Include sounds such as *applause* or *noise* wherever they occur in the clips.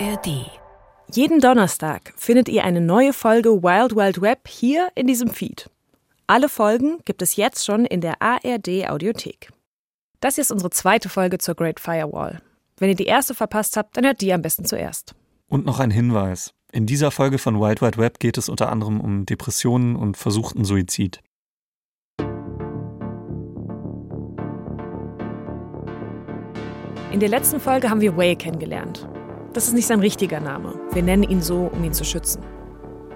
ARD. Jeden Donnerstag findet ihr eine neue Folge Wild Wild Web hier in diesem Feed. Alle Folgen gibt es jetzt schon in der ARD Audiothek. Das hier ist unsere zweite Folge zur Great Firewall. Wenn ihr die erste verpasst habt, dann hört die am besten zuerst. Und noch ein Hinweis. In dieser Folge von Wild Wide Web geht es unter anderem um Depressionen und versuchten Suizid. In der letzten Folge haben wir Way kennengelernt. Das ist nicht sein richtiger Name. Wir nennen ihn so, um ihn zu schützen.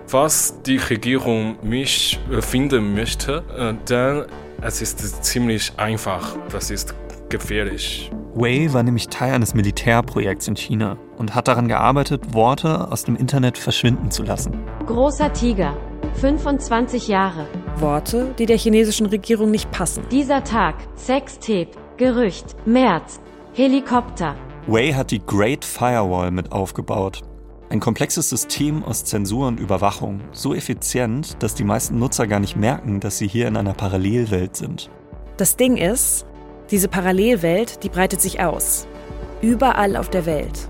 Was die Regierung mich äh, finden möchte, äh, dann es ist ziemlich einfach. Das ist gefährlich. Wei war nämlich Teil eines Militärprojekts in China und hat daran gearbeitet, Worte aus dem Internet verschwinden zu lassen. Großer Tiger, 25 Jahre. Worte, die der chinesischen Regierung nicht passen. Dieser Tag, Sextape, Gerücht, März, Helikopter. Wei hat die Great Firewall mit aufgebaut. Ein komplexes System aus Zensur und Überwachung, so effizient, dass die meisten Nutzer gar nicht merken, dass sie hier in einer Parallelwelt sind. Das Ding ist, diese Parallelwelt, die breitet sich aus. Überall auf der Welt.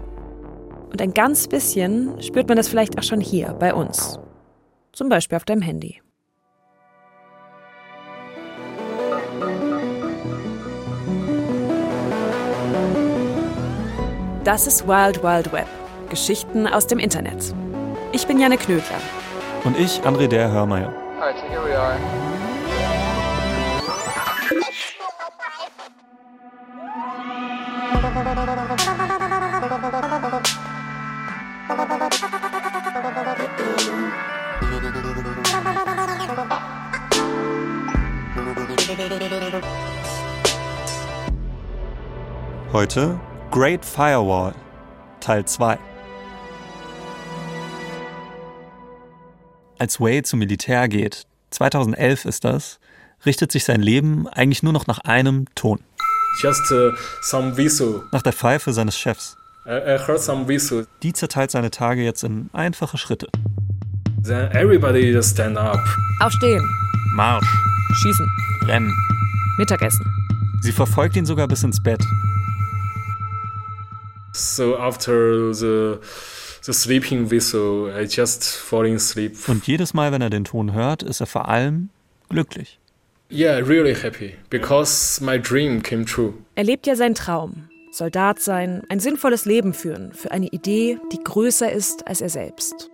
Und ein ganz bisschen spürt man das vielleicht auch schon hier bei uns. Zum Beispiel auf deinem Handy. Das ist Wild Wild Web. Geschichten aus dem Internet. Ich bin Janne Knödler. Und ich, André der Hörmeier. Alright, so here we are. Heute Great Firewall, Teil 2. Als Wade zum Militär geht, 2011 ist das, richtet sich sein Leben eigentlich nur noch nach einem Ton. Just uh, some whistle. Nach der Pfeife seines Chefs. I, I heard some whistle. Die zerteilt seine Tage jetzt in einfache Schritte. Then everybody just stand up. Aufstehen, Marsch, schießen, Rennen. Mittagessen. Sie verfolgt ihn sogar bis ins Bett. So after the the sleeping whistle, I just falling asleep. Und jedes Mal, wenn er den Ton hört, ist er vor allem glücklich. Yeah, really happy because my dream came true. Er lebt ja seinen Traum. Soldat sein, ein sinnvolles Leben führen für eine Idee, die größer ist als er selbst.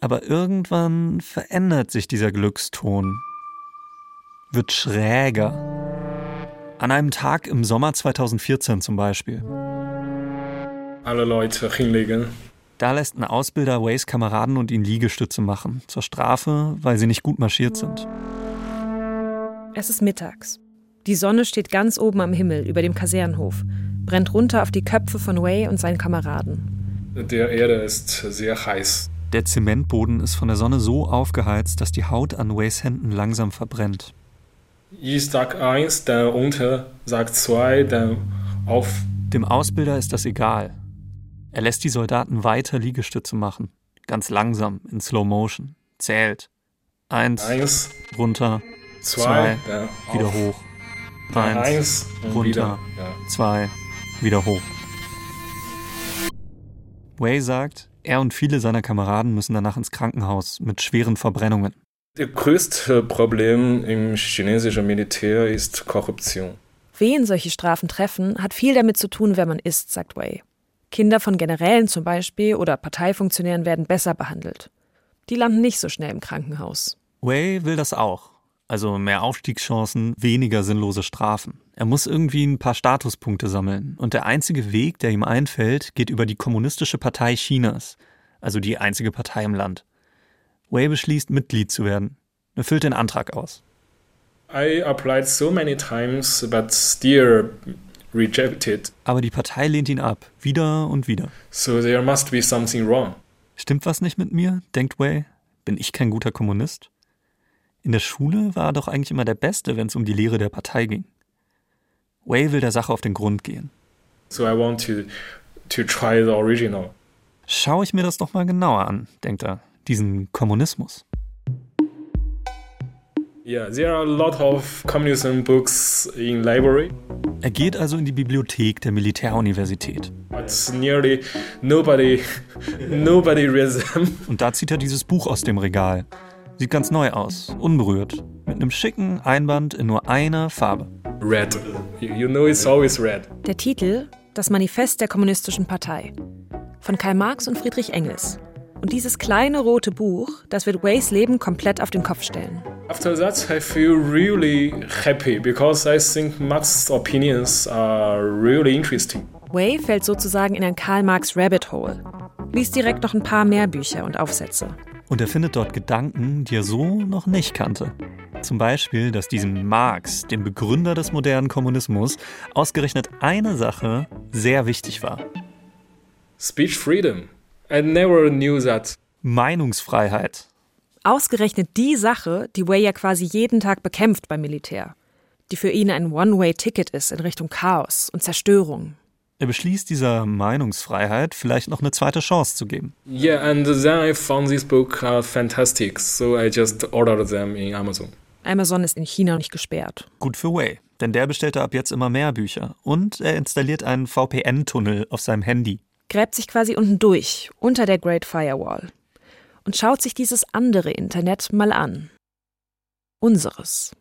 Aber irgendwann verändert sich dieser Glückston. Wird schräger. An einem Tag im Sommer 2014 zum Beispiel. Alle Leute hinlegen. Da lässt ein Ausbilder Ways Kameraden und ihn Liegestütze machen. Zur Strafe, weil sie nicht gut marschiert sind. Es ist mittags. Die Sonne steht ganz oben am Himmel über dem Kasernenhof, brennt runter auf die Köpfe von Way und seinen Kameraden. Der Erde ist sehr heiß. Der Zementboden ist von der Sonne so aufgeheizt, dass die Haut an Ways Händen langsam verbrennt. Ich sag eins, dann unter, sag zwei, dann auf. Dem Ausbilder ist das egal. Er lässt die Soldaten weiter Liegestütze machen. Ganz langsam, in Slow Motion. Zählt. Eins, Eins, runter, zwei, zwei, wieder auf. hoch. Eins, eins, runter, wieder. Ja. zwei, wieder hoch. Way sagt, er und viele seiner Kameraden müssen danach ins Krankenhaus mit schweren Verbrennungen. Das größte Problem im chinesischen Militär ist Korruption. Wen solche Strafen treffen, hat viel damit zu tun, wer man ist, sagt Way. Kinder von Generälen zum Beispiel oder Parteifunktionären werden besser behandelt. Die landen nicht so schnell im Krankenhaus. Way will das auch. Also mehr Aufstiegschancen, weniger sinnlose Strafen. Er muss irgendwie ein paar Statuspunkte sammeln. Und der einzige Weg, der ihm einfällt, geht über die Kommunistische Partei Chinas. Also die einzige Partei im Land. Way beschließt, Mitglied zu werden. Er füllt den Antrag aus. I applied so many times, but still rejected. Aber die Partei lehnt ihn ab. Wieder und wieder. So there must be something wrong. Stimmt was nicht mit mir? denkt Way. Bin ich kein guter Kommunist? In der Schule war er doch eigentlich immer der Beste, wenn es um die Lehre der Partei ging. Way will der Sache auf den Grund gehen. So I want to to try the original. Schau ich mir das doch mal genauer an, denkt er. Diesen Kommunismus. Yeah, there are a lot of communism books in library. Er geht also in die Bibliothek der Militäruniversität. Nearly nobody, *laughs* nobody reads them. Und da zieht er dieses Buch aus dem Regal. Sieht ganz neu aus, unberührt, mit einem schicken Einband in nur einer Farbe. Red. You you know it's always red. Der Titel Das Manifest der Kommunistischen Partei von Karl Marx und Friedrich Engels. Und dieses kleine rote Buch, das wird Ways Leben komplett auf den Kopf stellen. After that, I feel really happy because I think Marx's opinions are really interesting. Way fällt sozusagen in ein Karl Marx Rabbit Hole, liest direkt noch ein paar mehr Bücher und Aufsätze. Und er findet dort Gedanken, die er so noch nicht kannte. Zum Beispiel, dass diesem Marx, dem Begründer des modernen Kommunismus, ausgerechnet eine Sache sehr wichtig war. Speech freedom. I never knew that. Meinungsfreiheit. Ausgerechnet die Sache, die Way ja quasi jeden Tag bekämpft beim Militär. Die für ihn ein One-Way-Ticket ist in Richtung Chaos und Zerstörung. Er beschließt dieser Meinungsfreiheit vielleicht noch eine zweite Chance zu geben. Yeah, and then I found this book uh, fantastic, so I just ordered them in Amazon. Amazon ist in China nicht gesperrt. Gut für Way, denn der bestellte ab jetzt immer mehr Bücher und er installiert einen VPN-Tunnel auf seinem Handy. Gräbt sich quasi unten durch, unter der Great Firewall. Und schaut sich dieses andere Internet mal an. Unseres.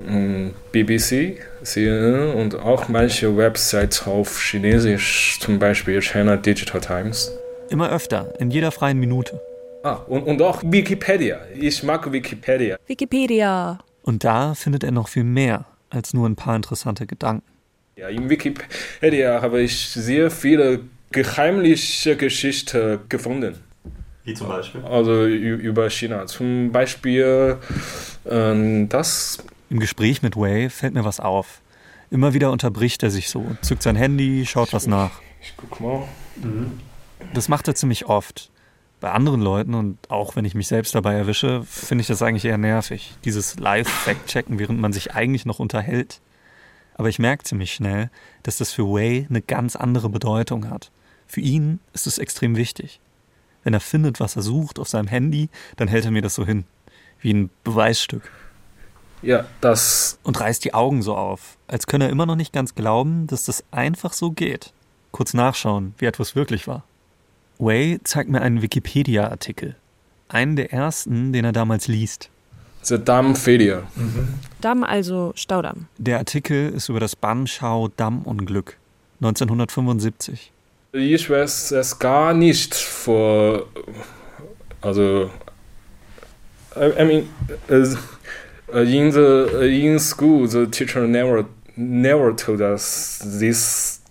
Mm, BBC, CNN und auch manche Websites auf Chinesisch, zum Beispiel China Digital Times. Immer öfter, in jeder freien Minute. Ah, und, und auch Wikipedia. Ich mag Wikipedia. Wikipedia. Und da findet er noch viel mehr als nur ein paar interessante Gedanken. Ja, in Wikipedia habe ich sehr viele geheimliche Geschichten gefunden. Wie zum Beispiel? Also über China. Zum Beispiel ähm, das. Im Gespräch mit Way fällt mir was auf. Immer wieder unterbricht er sich so, zückt sein Handy, schaut was nach. Ich guck mal. Das macht er ziemlich oft. Bei anderen Leuten und auch wenn ich mich selbst dabei erwische, finde ich das eigentlich eher nervig. Dieses Live-Fact-Checken, während man sich eigentlich noch unterhält. Aber ich merke ziemlich schnell, dass das für Way eine ganz andere Bedeutung hat. Für ihn ist es extrem wichtig. Wenn er findet, was er sucht auf seinem Handy, dann hält er mir das so hin. Wie ein Beweisstück. Ja, das. Und reißt die Augen so auf, als könne er immer noch nicht ganz glauben, dass das einfach so geht. Kurz nachschauen, wie etwas wirklich war. Way zeigt mir einen Wikipedia-Artikel. Einen der ersten, den er damals liest. The Dam Failure. Damm also Staudamm. Der Artikel ist über das Banschau-Dammunglück 1975. Ich weiß es gar nicht vor. Also. I, mean, uh, in the in school, the teacher never never told us this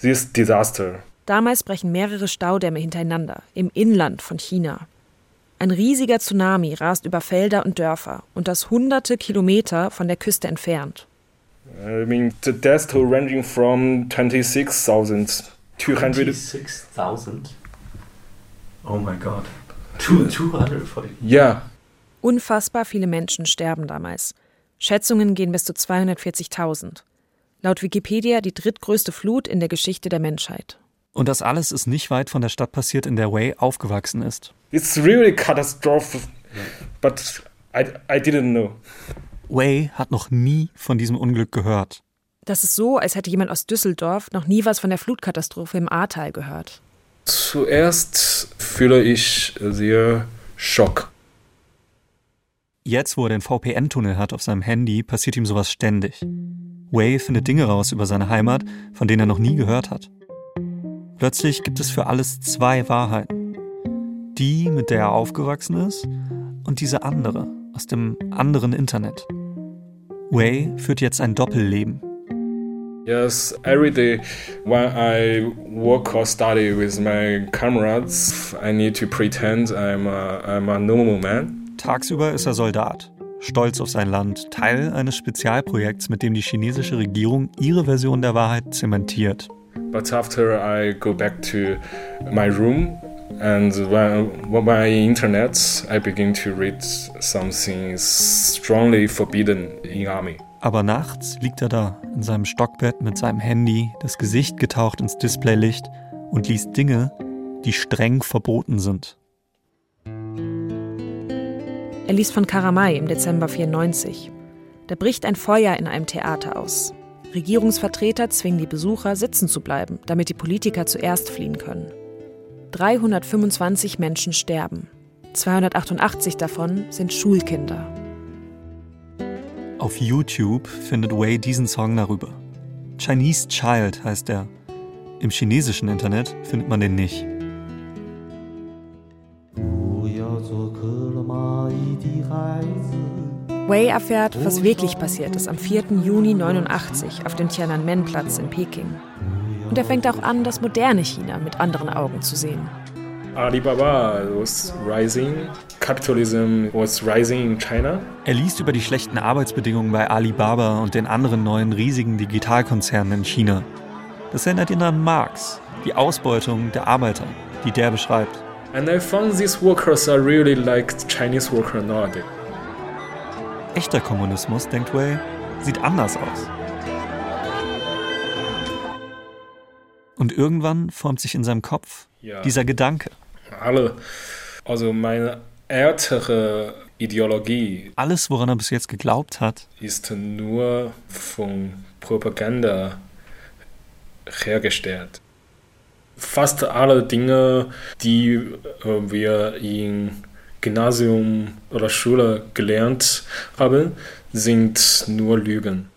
this disaster. Damals brechen mehrere Staudämme hintereinander im Inland von China. Ein riesiger Tsunami rast über Felder und Dörfer und das hunderte Kilometer von der Küste entfernt. I mean, the death toll ranging from 26,000 to 100. 26.000? Oh mein Gott. 240. Yeah. Unfassbar viele Menschen sterben damals. Schätzungen gehen bis zu 240.000. Laut Wikipedia die drittgrößte Flut in der Geschichte der Menschheit. Und das alles ist nicht weit von der Stadt passiert, in der Way aufgewachsen ist. It's really catastrophic, but I, I didn't know. Way hat noch nie von diesem Unglück gehört. Das ist so, als hätte jemand aus Düsseldorf noch nie was von der Flutkatastrophe im Ahrtal gehört. Zuerst fühle ich sehr Schock. Jetzt, wo er den VPN-Tunnel hat auf seinem Handy, passiert ihm sowas ständig. Way findet Dinge raus über seine Heimat, von denen er noch nie gehört hat. Plötzlich gibt es für alles zwei Wahrheiten. Die, mit der er aufgewachsen ist, und diese andere, aus dem anderen Internet. Way führt jetzt ein Doppelleben. Yes, every day when I work or study with my comrades, I need to pretend I'm a, I'm a normal man. Tagsüber ist er Soldat, stolz auf sein Land, Teil eines Spezialprojekts, mit dem die chinesische Regierung ihre Version der Wahrheit zementiert. But after I go back to my room and when, when my internet, I begin to read something strongly forbidden in army. Aber nachts liegt er da in seinem Stockbett mit seinem Handy, das Gesicht getaucht ins Displaylicht und liest Dinge, die streng verboten sind. Er liest von Karamai im Dezember 94. Da bricht ein Feuer in einem Theater aus. Regierungsvertreter zwingen die Besucher, sitzen zu bleiben, damit die Politiker zuerst fliehen können. 325 Menschen sterben. 288 davon sind Schulkinder. Auf YouTube findet Wei diesen Song darüber. Chinese Child heißt er. Im chinesischen Internet findet man den nicht. Wei erfährt, was wirklich passiert ist am 4. Juni 89 auf dem Tiananmen-Platz in Peking. Und er fängt auch an, das moderne China mit anderen Augen zu sehen. Alibaba was rising, capitalism was rising in China. Er liest über die schlechten Arbeitsbedingungen bei Alibaba und den anderen neuen riesigen Digitalkonzernen in China. Das erinnert ihn an Marx, die Ausbeutung der Arbeiter, die der beschreibt. And I found these workers are really like Chinese workers nowadays. Echter Kommunismus, denkt Wei, sieht anders aus. Und irgendwann formt sich in seinem Kopf Ja. dieser Gedanke. Alle, also meine ältere Ideologie Alles, woran er bis jetzt geglaubt hat, ist nur von Propaganda hergestellt. Fast alle Dinge, die äh, wir im Gymnasium oder Schule gelernt haben, sind nur Lügen.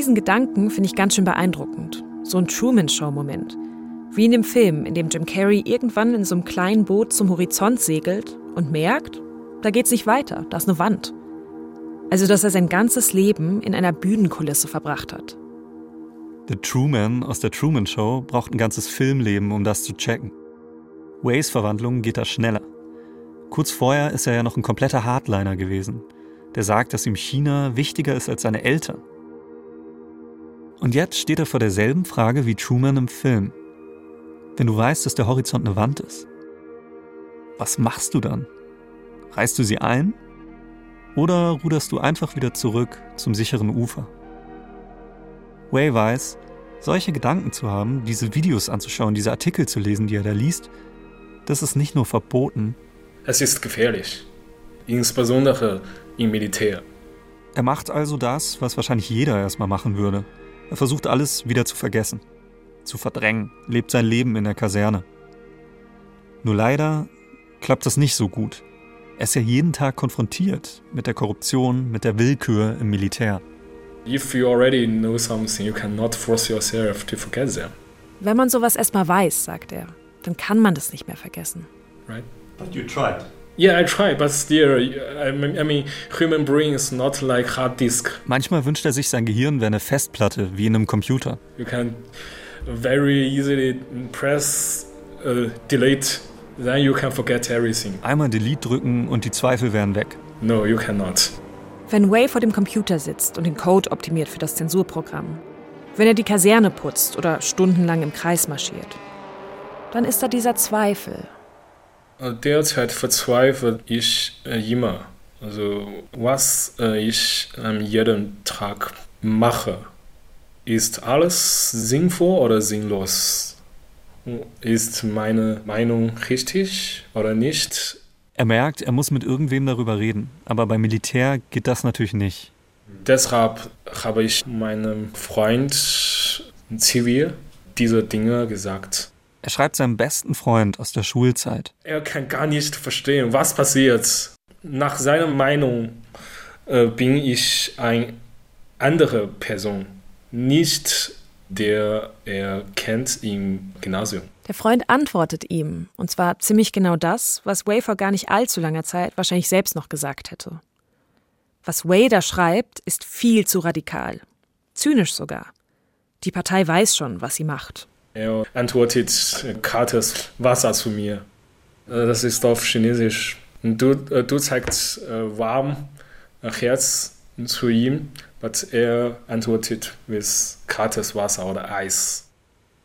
Diesen Gedanken finde ich ganz schön beeindruckend. So ein Truman-Show-Moment. Wie in dem Film, in dem Jim Carrey irgendwann in so einem kleinen Boot zum Horizont segelt und merkt, da geht's nicht weiter, da ist eine Wand. Also, dass er sein ganzes Leben in einer Bühnenkulisse verbracht hat. der Truman aus der Truman Show braucht ein ganzes Filmleben, um das zu checken. Ways Verwandlung geht da schneller. Kurz vorher ist er ja noch ein kompletter Hardliner gewesen, der sagt, dass ihm China wichtiger ist als seine Eltern. Und jetzt steht er vor derselben Frage wie Truman im Film. Wenn du weißt, dass der Horizont eine Wand ist, was machst du dann? Reißt du sie ein? Oder ruderst du einfach wieder zurück zum sicheren Ufer? Way weiß, solche Gedanken zu haben, diese Videos anzuschauen, diese Artikel zu lesen, die er da liest, das ist nicht nur verboten, Es ist gefährlich, insbesondere im Militär. er macht also das, was wahrscheinlich jeder erstmal machen würde. Er versucht alles wieder zu vergessen, zu verdrängen, lebt sein Leben in der Kaserne. Nur leider klappt das nicht so gut. Er ist ja jeden Tag konfrontiert mit der Korruption, mit der Willkür im Militär. If you already know something, you cannot force yourself to forget them, Wenn man sowas erstmal weiß, sagt er, dann kann man das nicht mehr vergessen. right? But you tried. Yeah, I try, but still, I mean, I mean, human brain is not like hard disk. Manchmal wünscht er sich, sein Gehirn wäre eine Festplatte, wie in einem Computer. You can very easily press uh, delete, then you can forget everything. Einmal Delete drücken und die Zweifel wären weg. No, you cannot. Wenn Way vor dem Computer sitzt und den Code optimiert für das Zensurprogramm, wenn er die Kaserne putzt oder stundenlang im Kreis marschiert, dann ist da dieser Zweifel. Äh, Derzeit verzweifle ich äh, immer. Also, was äh, ich an jedem Tag mache, ist alles sinnvoll oder sinnlos? Ist meine Meinung richtig oder nicht? Er merkt, er muss mit irgendwem darüber reden, aber beim Militär geht das natürlich nicht. Deshalb habe ich meinem Freund Zivil diese Dinge gesagt. Er schreibt seinem besten Freund aus der Schulzeit. Er kann gar nicht verstehen, was passiert. Nach seiner Meinung äh, bin ich eine andere Person, nicht der er kennt im Gymnasium. Der Freund antwortet ihm, und zwar ziemlich genau das, was Way vor gar nicht allzu langer Zeit wahrscheinlich selbst noch gesagt hätte. Was Way da schreibt, ist viel zu radikal. Zynisch sogar. Die Partei weiß schon, was sie macht. Er antwortet äh, kaltes Wasser zu mir. Äh, Das ist auf Chinesisch. Du, äh, du zeigst äh, warm äh, Herz zu ihm, aber er antwortet mit kaltes Wasser oder Eis.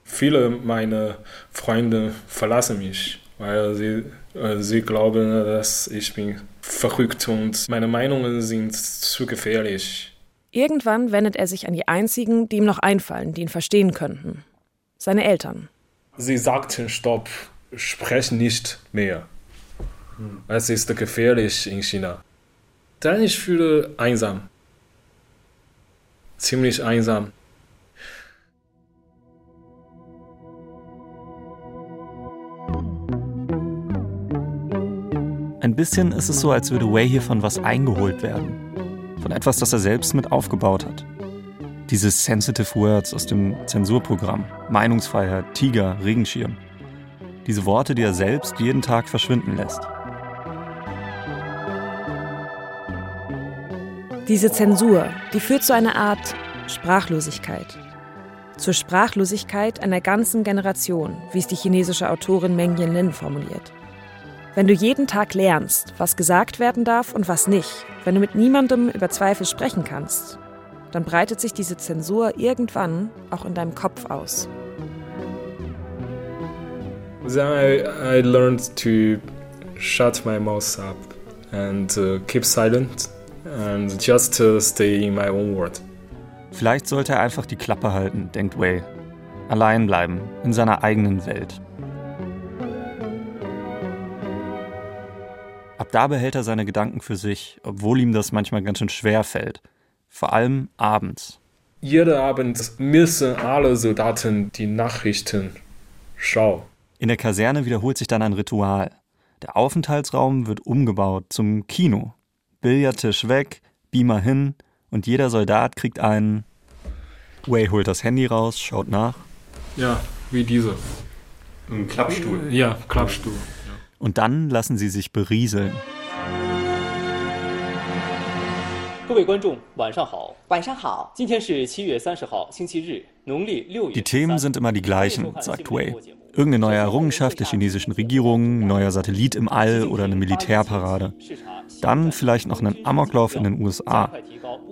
Viele meiner Freunde verlassen mich, weil sie, äh, sie glauben, dass ich bin verrückt und meine Meinungen sind zu gefährlich. Irgendwann wendet er sich an die einzigen, die ihm noch einfallen, die ihn verstehen könnten. Seine Eltern. Sie sagten, stopp, sprech nicht mehr. Es ist gefährlich in China. Dann ich fühle einsam. Ziemlich einsam. Ein bisschen ist es so, als würde Wei hier von was eingeholt werden. Von etwas, das er selbst mit aufgebaut hat. Diese Sensitive Words aus dem Zensurprogramm. Meinungsfreiheit, Tiger, Regenschirm. Diese Worte, die er selbst jeden Tag verschwinden lässt. Diese Zensur, die führt zu einer Art Sprachlosigkeit. Zur Sprachlosigkeit einer ganzen Generation, wie es die chinesische Autorin Meng Yanlin formuliert. Wenn du jeden Tag lernst, was gesagt werden darf und was nicht, wenn du mit niemandem über Zweifel sprechen kannst, dann breitet sich diese Zensur irgendwann auch in deinem Kopf aus. Then I, I learned to shut my mouth up and uh, keep silent and just uh, stay in my own world. Vielleicht sollte er einfach die Klappe halten, denkt Wei. Allein bleiben, in seiner eigenen Welt. Ab da behält er seine Gedanken für sich, obwohl ihm das manchmal ganz schön schwer fällt. Vor allem abends. Jeden Abend müssen alle Soldaten die Nachrichten schauen. In der Kaserne wiederholt sich dann ein Ritual. Der Aufenthaltsraum wird umgebaut zum Kino. Billardtisch weg, Beamer hin und jeder Soldat kriegt einen. Wei holt das Handy raus, schaut nach. Ja, wie diese. Ein Klappstuhl. Ja, Klappstuhl. Und dann lassen sie sich berieseln. 各位观众，晚上好。晚上好，今天是七月三十号，星期日，农历六月。 Die Themen sind immer die gleichen, sagt Wei. Irgendeine neue Errungenschaft der chinesischen Regierung, neuer Satellit im All oder eine Militärparade. Dann vielleicht noch einen Amoklauf in den USA.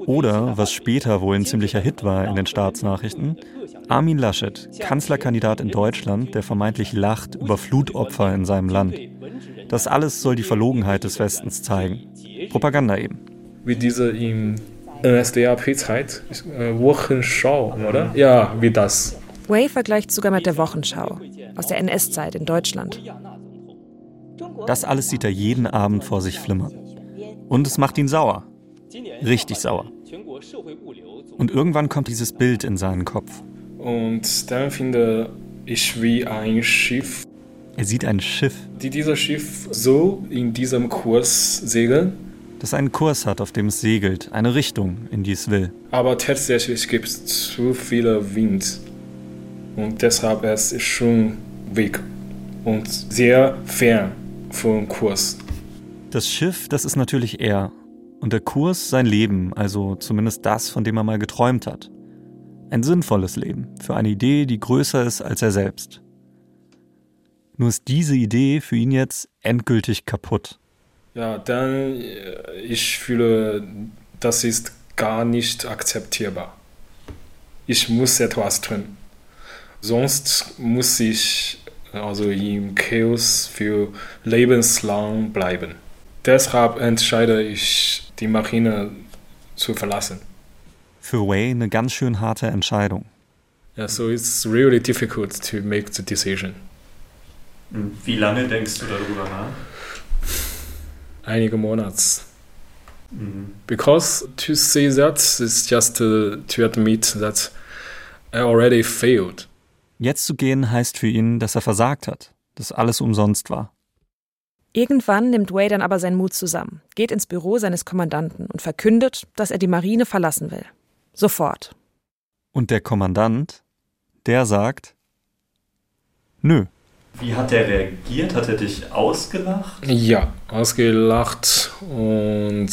Oder, was später wohl ein ziemlicher Hit war in den Staatsnachrichten, Armin Laschet, Kanzlerkandidat in Deutschland, der vermeintlich lacht über Flutopfer in seinem Land. Das alles soll die Verlogenheit des Westens zeigen. Propaganda eben. Wie diese im NSDAP-Zeit, äh, Wochenschau, oder? Ja, wie das. Wei vergleicht sogar mit der Wochenschau aus der NS-Zeit in Deutschland. Das alles sieht er jeden Abend vor sich flimmern. Und es macht ihn sauer. Richtig sauer. Und irgendwann kommt dieses Bild in seinen Kopf. Und dann finde ich wie ein Schiff, Er sieht ein Schiff, die dieses Schiff so in diesem Kurs segeln, das einen Kurs hat, auf dem es segelt, eine Richtung, in die es will. aber tatsächlich gibt es zu viele Wind. Und deshalb es ist schon weg und sehr fern vom Kurs. Das Schiff, das ist natürlich er. Und der Kurs sein Leben, also zumindest das, von dem er mal geträumt hat. Ein sinnvolles Leben, für eine Idee, die größer ist als er selbst. Nur ist diese Idee für ihn jetzt endgültig kaputt. Ja, dann äh, ich fühle, das ist gar nicht akzeptierbar. Ich muss etwas tun. Sonst muss ich also im Chaos für lebenslang bleiben. Deshalb entscheide ich, die Marine zu verlassen. Für Wei eine ganz schön harte Entscheidung. Yeah, so it's really difficult to make the decision. Wie lange denkst du darüber nach? Einige Monate. Because to say that is just uh, to admit that I already failed. Jetzt zu gehen heißt für ihn, dass er versagt hat, dass alles umsonst war. Irgendwann nimmt Wei dann aber seinen Mut zusammen, geht ins Büro seines Kommandanten und verkündet, dass er die Marine verlassen will. Sofort. Und der Kommandant, der sagt, nö. Wie hat der reagiert? Hat er dich ausgelacht? Ja, ausgelacht und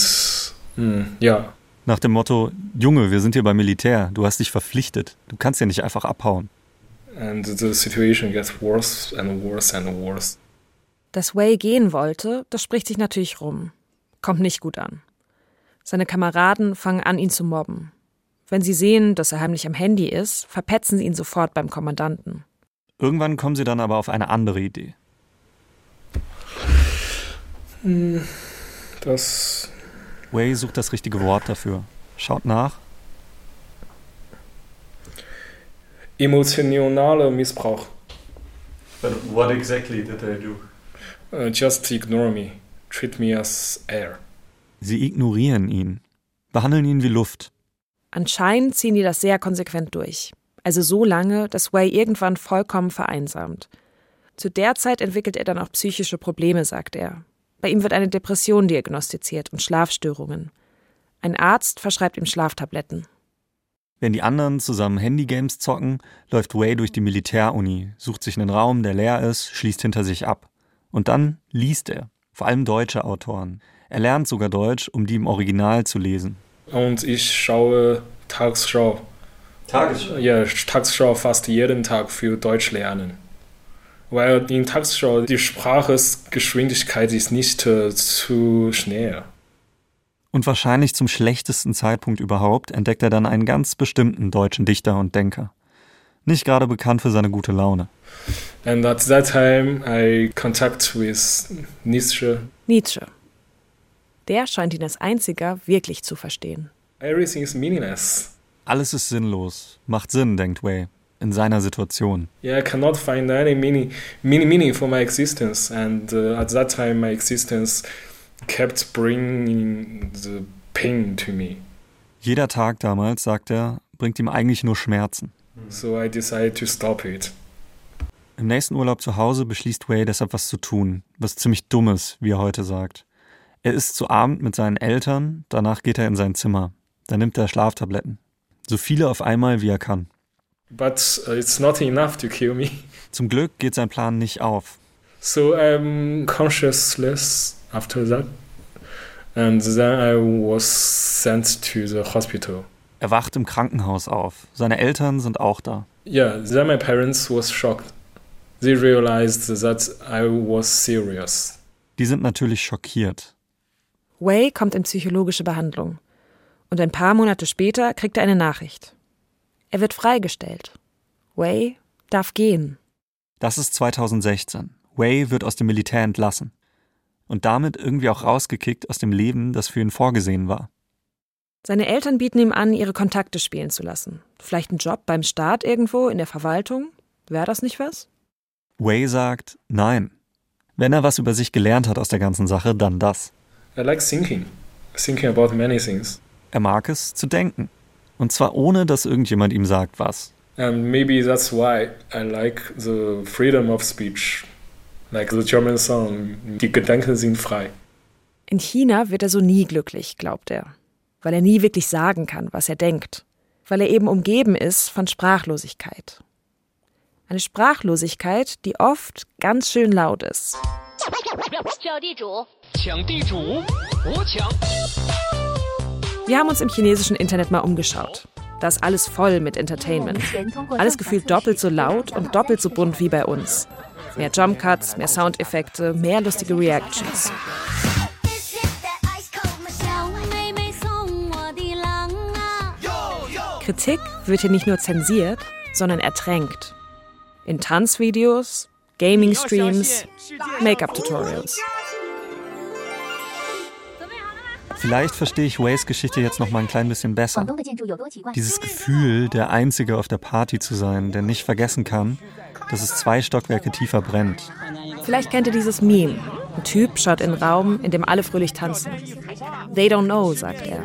hm, ja, Nach dem Motto, Junge, wir sind hier beim Militär, du hast dich verpflichtet, du kannst ja nicht einfach abhauen. and the situation gets worse and worse and worse. Dass Wei gehen wollte, das spricht sich natürlich rum. Kommt nicht gut an. Seine Kameraden fangen an, ihn zu mobben. Wenn sie sehen, dass er heimlich am Handy ist, verpetzen sie ihn sofort beim Kommandanten. Irgendwann kommen sie dann aber auf eine andere Idee. Das Wei sucht das richtige Wort dafür. Schaut nach. emotionaler Missbrauch. But what exactly did they do? Uh, just ignore me. treat me as air. Sie ignorieren ihn, behandeln ihn wie Luft. Anscheinend ziehen die das sehr konsequent durch. Also so lange, dass Wei irgendwann vollkommen vereinsamt. Zu der Zeit entwickelt er dann auch psychische Probleme, sagt er. Bei ihm wird eine Depression diagnostiziert und Schlafstörungen. Ein Arzt verschreibt ihm Schlaftabletten. Wenn die anderen zusammen Handygames zocken, läuft Wei durch die Militäruni, sucht sich einen Raum, der leer ist, schließt hinter sich ab. Und dann liest er, vor allem deutsche Autoren. Er lernt sogar Deutsch, um die im Original zu lesen. Und ich schaue Tagesschau. Tagesschau? Ja, Tagesschau fast jeden Tag für Deutsch lernen. Weil in Tagesschau die Sprachgeschwindigkeit ist nicht äh, zu schnell. Und wahrscheinlich zum schlechtesten Zeitpunkt überhaupt entdeckt er dann einen ganz bestimmten deutschen Dichter und Denker. Nicht gerade bekannt für seine gute Laune. And at that time I contact with Nietzsche. Nietzsche. Der scheint ihn als einziger wirklich zu verstehen. Everything is meaningless. Alles ist sinnlos. Macht Sinn, denkt Way, in seiner Situation. Yeah, I cannot find any meaning, meaning, meaning for my existence. And uh, at that time, my existence kept bringing the pain to me. Jeder Tag damals, sagt er, bringt ihm eigentlich nur Schmerzen. So I decided to stop it. Im nächsten Urlaub zu Hause beschließt Way deshalb was zu tun, was ziemlich Dummes, wie er heute sagt. Er isst zu Abend mit seinen Eltern, danach geht er in sein Zimmer. Da nimmt er Schlaftabletten. So viele auf einmal, wie er kann. But uh, it's not enough to kill me. Zum Glück geht sein Plan nicht auf. So I'm consciousless after that. And then I was sent to the hospital. Er wacht im Krankenhaus auf. Seine Eltern sind auch da. Yeah, then my parents was shocked. They realized that I was serious. Die sind natürlich schockiert. Wei kommt in psychologische Behandlung. Und ein paar Monate später kriegt er eine Nachricht. Er wird freigestellt. Wei darf gehen. Das ist 2016. Wei wird aus dem Militär entlassen. Und damit irgendwie auch rausgekickt aus dem Leben, das für ihn vorgesehen war. Seine Eltern bieten ihm an, ihre Kontakte spielen zu lassen. Vielleicht einen Job beim Staat irgendwo in der Verwaltung? Wäre das nicht was? Wei sagt nein. Wenn er was über sich gelernt hat aus der ganzen Sache, dann das. I like thinking, thinking about many things. Er mag es zu denken. Und zwar ohne, dass irgendjemand ihm sagt, was. And maybe that's why I like the freedom of speech. Like the German song, die Gedanken sind frei. In China wird er so nie glücklich, glaubt er. Weil er nie wirklich sagen kann, was er denkt. Weil er eben umgeben ist von Sprachlosigkeit. Eine Sprachlosigkeit, die oft ganz schön laut ist. *laughs* Wir haben uns im chinesischen Internet mal umgeschaut. Da ist alles voll mit Entertainment. Alles gefühlt doppelt so laut und doppelt so bunt wie bei uns. Mehr Jumpcuts, mehr Soundeffekte, mehr lustige Reactions. Kritik wird hier nicht nur zensiert, sondern ertränkt. In Tanzvideos, Gaming-Streams, Make-up-Tutorials. Vielleicht verstehe ich Ways Geschichte jetzt noch mal ein klein bisschen besser. Dieses Gefühl, der Einzige auf der Party zu sein, der nicht vergessen kann, dass es zwei Stockwerke tiefer brennt. Vielleicht kennt ihr dieses Meme. Ein Typ schaut in einen Raum, in dem alle fröhlich tanzen. They don't know, sagt er.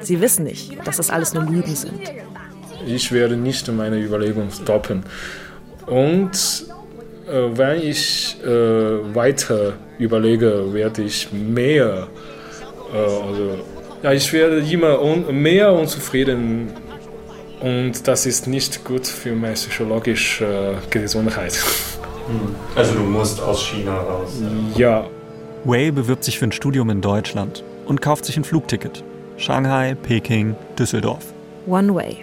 Sie wissen nicht, dass das alles nur Lügen sind. Ich werde nicht meine Überlegung stoppen. Und äh, wenn ich äh, weiter überlege, werde ich mehr, also, ja, ich werde immer un mehr unzufrieden und das ist nicht gut für meine psychologische Gesundheit. *laughs* Also du musst aus China raus. Ja, Wei bewirbt sich für ein Studium in Deutschland und kauft sich ein Flugticket. Shanghai, Peking, Düsseldorf. One way.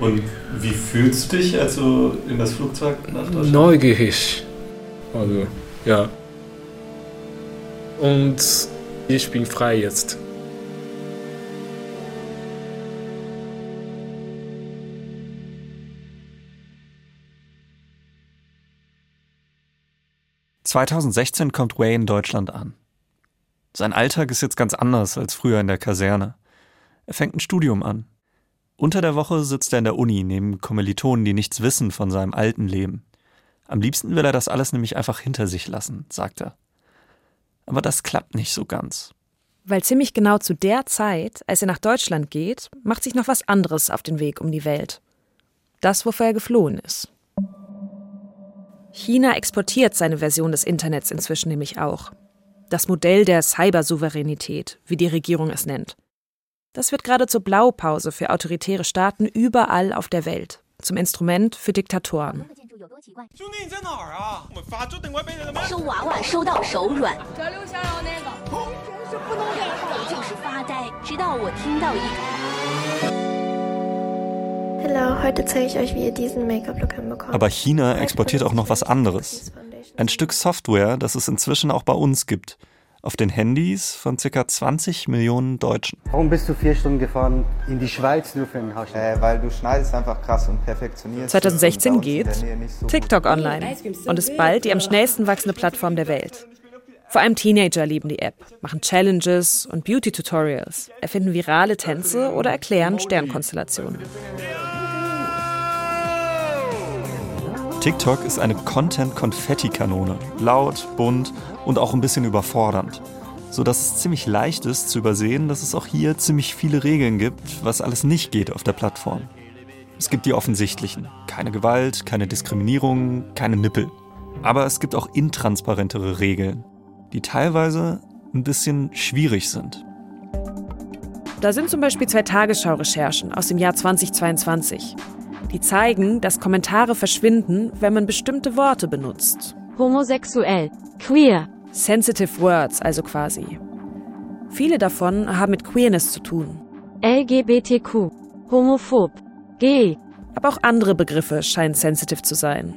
Und wie fühlst du dich, als du in das Flugzeug nach Deutschland neugierig. Also, ja. Und ich bin frei jetzt. ...2016 kommt Wei in Deutschland an. Sein Alltag ist jetzt ganz anders als früher in der Kaserne. Er fängt ein Studium an. Unter der Woche sitzt er in der Uni neben Kommilitonen, die nichts wissen von seinem alten Leben. Am liebsten will er das alles nämlich einfach hinter sich lassen, sagt er. Aber das klappt nicht so ganz. Weil ziemlich genau zu der Zeit, als er nach Deutschland geht, macht sich noch was anderes auf den Weg um die Welt. Das, wofür er geflohen ist. China exportiert seine Version des Internets inzwischen nämlich auch. Das Modell der Cybersouveränität, wie die Regierung es nennt. Das wird gerade zur Blaupause für autoritäre Staaten überall auf der Welt, zum Instrument für Diktatoren. Hallo, heute zeige ich euch, wie ihr diesen Make-up-Look hinbekommt. Aber China exportiert auch noch was anderes. Ein Stück Software, das es inzwischen auch bei uns gibt. Auf den Handys von ca. 20 Millionen Deutschen. Warum bist du vier Stunden gefahren in die Schweiz nur für einen Haarschnitt? Äh, weil du schneidest einfach krass und perfektionierst. 2016 geht so TikTok online und ist bald die am schnellsten wachsende Plattform der Welt. Vor allem Teenager lieben die App, machen Challenges und Beauty-Tutorials, erfinden virale Tänze oder erklären Sternkonstellationen. TikTok ist eine Content-Konfetti-Kanone. Laut, bunt und auch ein bisschen überfordernd. So dass es ziemlich leicht ist zu übersehen, dass es auch hier ziemlich viele Regeln gibt, was alles nicht geht auf der Plattform. Es gibt die offensichtlichen. Keine Gewalt, keine Diskriminierung, keine Nippel. Aber es gibt auch intransparentere Regeln, die teilweise ein bisschen schwierig sind. Da sind zum Beispiel zwei Tagesschau-Recherchen aus dem Jahr 2022. Die zeigen, dass Kommentare verschwinden, wenn man bestimmte Worte benutzt. Homosexuell, queer, Sensitive Words also quasi. Viele davon haben mit Queerness zu tun. LGBTQ, homophob, gay, Aber auch andere Begriffe scheinen sensitive zu sein.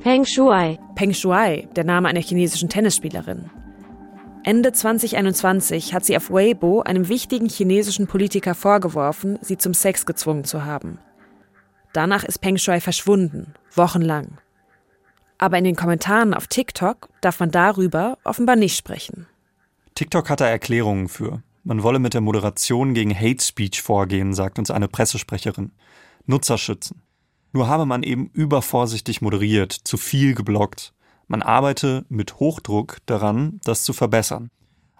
Peng Shuai, Peng Shuai, der Name einer chinesischen Tennisspielerin. Ende 2021 hat sie auf Weibo einem wichtigen chinesischen Politiker vorgeworfen, sie zum Sex gezwungen zu haben. Danach ist Peng Shuai verschwunden, wochenlang. Aber in den Kommentaren auf TikTok darf man darüber offenbar nicht sprechen. TikTok hat da Erklärungen für. Man wolle mit der Moderation gegen Hate Speech vorgehen, sagt uns eine Pressesprecherin. Nutzer schützen. Nur habe man eben übervorsichtig moderiert, zu viel geblockt. Man arbeite mit Hochdruck daran, das zu verbessern.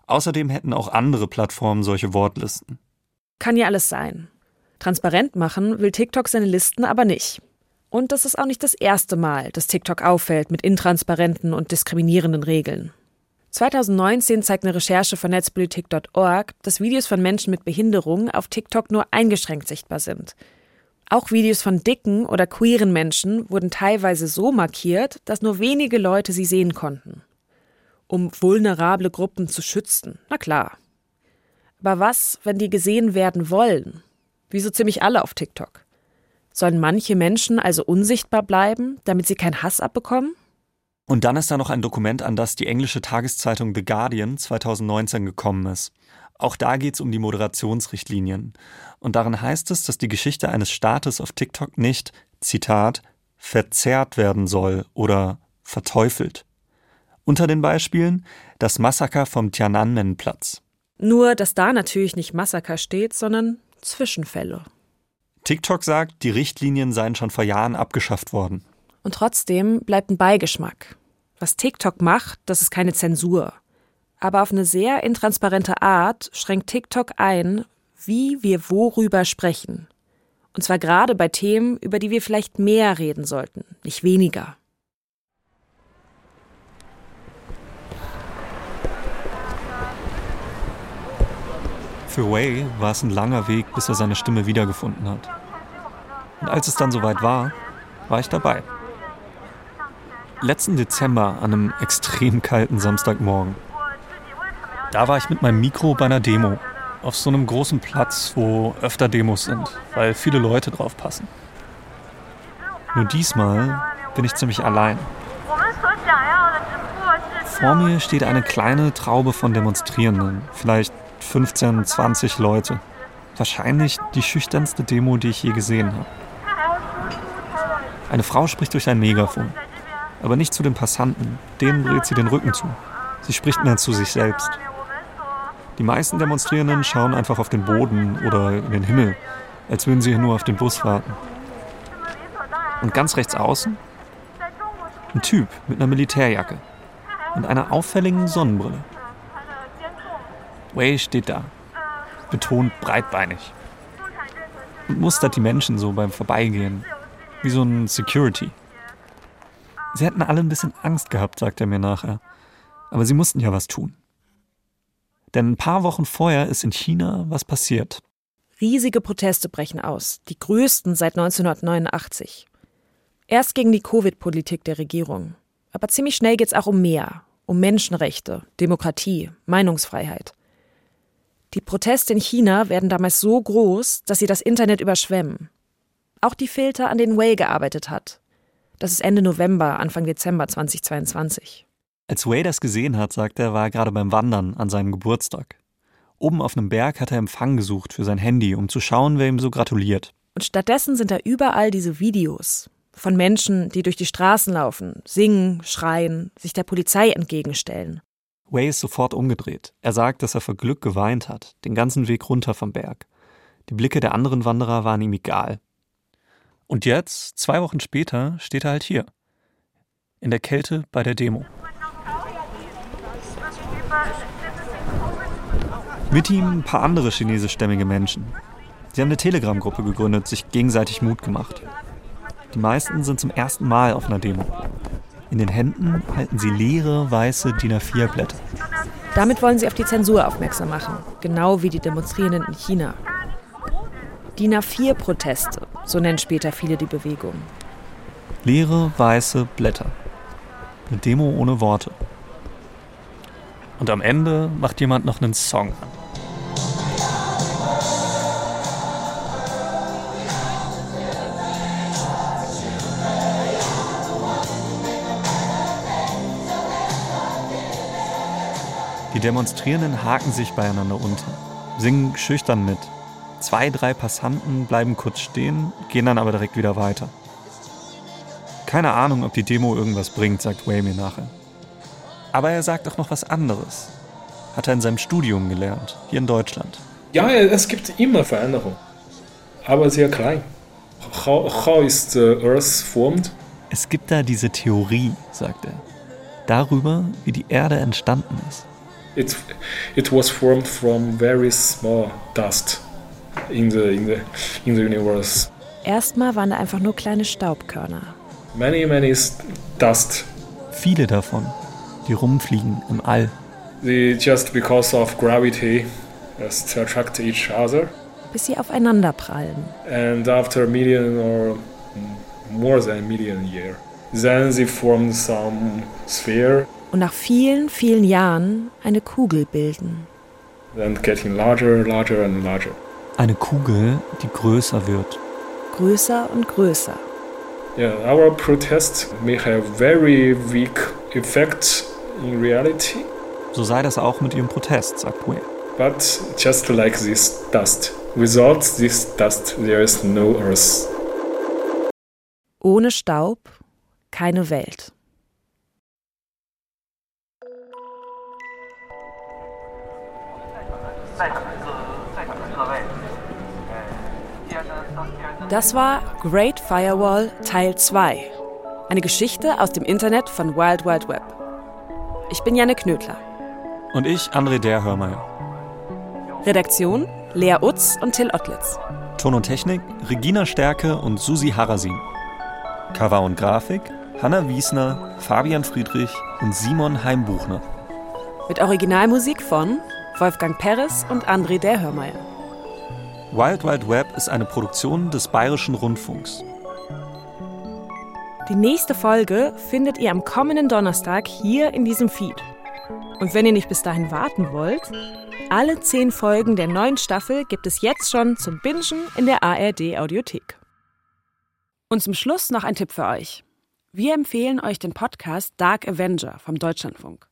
Außerdem hätten auch andere Plattformen solche Wortlisten. Kann ja alles sein. Transparent machen will TikTok seine Listen aber nicht. Und das ist auch nicht das erste Mal, dass TikTok auffällt mit intransparenten und diskriminierenden Regeln. 2019 zeigt eine Recherche von netzpolitik.org, dass Videos von Menschen mit Behinderung auf TikTok nur eingeschränkt sichtbar sind. Auch Videos von dicken oder queeren Menschen wurden teilweise so markiert, dass nur wenige Leute sie sehen konnten. Um vulnerable Gruppen zu schützen, na klar. Aber was, wenn die gesehen werden wollen? Wie so ziemlich alle auf TikTok. Sollen manche Menschen also unsichtbar bleiben, damit sie keinen Hass abbekommen? Und dann ist da noch ein Dokument, an das die englische Tageszeitung The Guardian 2019 gekommen ist. Auch da geht es um die Moderationsrichtlinien. Und darin heißt es, dass die Geschichte eines Staates auf TikTok nicht, Zitat, verzerrt werden soll oder verteufelt. Unter den Beispielen das Massaker vom Tiananmen-Platz. Nur, dass da natürlich nicht Massaker steht, sondern Zwischenfälle. TikTok sagt, die Richtlinien seien schon vor Jahren abgeschafft worden. Und trotzdem bleibt ein Beigeschmack. Was TikTok macht, das ist keine Zensur. Aber auf eine sehr intransparente Art schränkt TikTok ein, wie wir worüber sprechen. Und zwar gerade bei Themen, über die wir vielleicht mehr reden sollten, nicht weniger. Für Wei war es ein langer Weg, bis er seine Stimme wiedergefunden hat. Und als es dann soweit war, war ich dabei. Letzten Dezember an einem extrem kalten Samstagmorgen. Da war ich mit meinem Mikro bei einer Demo. Auf so einem großen Platz, wo öfter Demos sind, weil viele Leute drauf passen. Nur diesmal bin ich ziemlich allein. Vor mir steht eine kleine Traube von Demonstrierenden, vielleicht 15, 20 Leute. Wahrscheinlich die schüchternste Demo, die ich je gesehen habe. Eine Frau spricht durch ein Megafon, aber nicht zu den Passanten, denen dreht sie den Rücken zu. Sie spricht mehr zu sich selbst. Die meisten Demonstrierenden schauen einfach auf den Boden oder in den Himmel, als würden sie hier nur auf den Bus warten. Und ganz rechts außen ein Typ mit einer Militärjacke und einer auffälligen Sonnenbrille. Wei steht da, betont breitbeinig und mustert die Menschen so beim Vorbeigehen, wie so ein Security. Sie hätten alle ein bisschen Angst gehabt, sagt er mir nachher. Aber sie mussten ja was tun. Denn ein paar Wochen vorher ist in China was passiert. Riesige Proteste brechen aus, die größten seit 1989. Erst gegen die Covid-Politik der Regierung. Aber ziemlich schnell geht es auch um mehr, um Menschenrechte, Demokratie, Meinungsfreiheit. Die Proteste in China werden damals so groß, dass sie das Internet überschwemmen. Auch die Filter, an denen Wei gearbeitet hat. Das ist Ende November, Anfang Dezember 2022. Als Wei das gesehen hat, sagt er, war er gerade beim Wandern an seinem Geburtstag. Oben auf einem Berg hat er Empfang gesucht für sein Handy, um zu schauen, wer ihm so gratuliert. Und stattdessen sind da überall diese Videos von Menschen, die durch die Straßen laufen, singen, schreien, sich der Polizei entgegenstellen. Way ist sofort umgedreht. Er sagt, dass er vor Glück geweint hat, den ganzen Weg runter vom Berg. Die Blicke der anderen Wanderer waren ihm egal. Und jetzt, zwei Wochen später, steht er halt hier. In der Kälte bei der Demo. Mit ihm ein paar andere chinesischstämmige Menschen. Sie haben eine Telegram-Gruppe gegründet, sich gegenseitig Mut gemacht. Die meisten sind zum ersten Mal auf einer Demo. In den Händen halten sie leere, weiße DIN A4-Blätter. Damit wollen sie auf die Zensur aufmerksam machen, genau wie die Demonstrierenden in China. DIN A4-Proteste, so nennen später viele die Bewegung. Leere, weiße Blätter. Eine Demo ohne Worte. Und am Ende macht jemand noch einen Song an. Demonstrierenden haken sich beieinander unter, singen schüchtern mit. Zwei, drei Passanten bleiben kurz stehen, gehen dann aber direkt wieder weiter. Keine Ahnung, ob die Demo irgendwas bringt, sagt Way mir nachher. Aber er sagt auch noch was anderes. Hat er in seinem Studium gelernt, hier in Deutschland. Ja, es gibt immer Veränderungen, aber sehr klein. How, how is the Earth formed? Es gibt da diese Theorie, sagt er, darüber, wie die Erde entstanden ist. It, it was formed from very small dust in the, in the, in the universe. Erstmal waren da einfach nur kleine Staubkörner. Many, many dust. Viele davon, die rumfliegen im All. They just because of gravity just attract each other. Bis sie aufeinander prallen. And after a million or more than a million year, then they form some sphere und nach vielen, vielen Jahren eine Kugel bilden. Then getting larger, larger and larger. Eine Kugel, die größer wird. Größer und größer. Yeah, our protest may have very weak effect in reality. So sei das auch mit ihrem Protest, sagt Will. But just like this dust. Without this dust, there is no earth. Ohne Staub keine Welt. Das war Great Firewall Teil 2. Eine Geschichte aus dem Internet von Wild Wild Web. Ich bin Janne Knödler. Und ich, André Derhörmeier. Redaktion Lea Utz und Till Ottlitz. Ton und Technik Regina Stärke und Susi Harasin. Cover und Grafik Hanna Wiesner, Fabian Friedrich und Simon Heimbuchner. Mit Originalmusik von Wolfgang Peres und André Derhörmeier. Wild Wild Web ist eine Produktion des Bayerischen Rundfunks. Die nächste Folge findet ihr am kommenden Donnerstag hier in diesem Feed. Und wenn ihr nicht bis dahin warten wollt, alle zehn Folgen der neuen Staffel gibt es jetzt schon zum Bingen in der ARD Audiothek. Und zum Schluss noch ein Tipp für euch. Wir empfehlen euch den Podcast Dark Avenger vom Deutschlandfunk.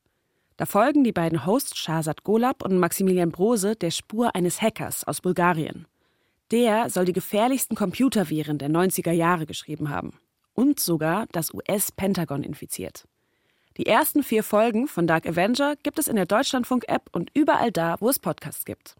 Da folgen die beiden Hosts Shahzad Golab und Maximilian Brose der Spur eines Hackers aus Bulgarien. Der soll die gefährlichsten Computerviren der 90er Jahre geschrieben haben und sogar das US-Pentagon infiziert. Die ersten vier Folgen von Dark Avenger gibt es in der Deutschlandfunk-App und überall da, wo es Podcasts gibt.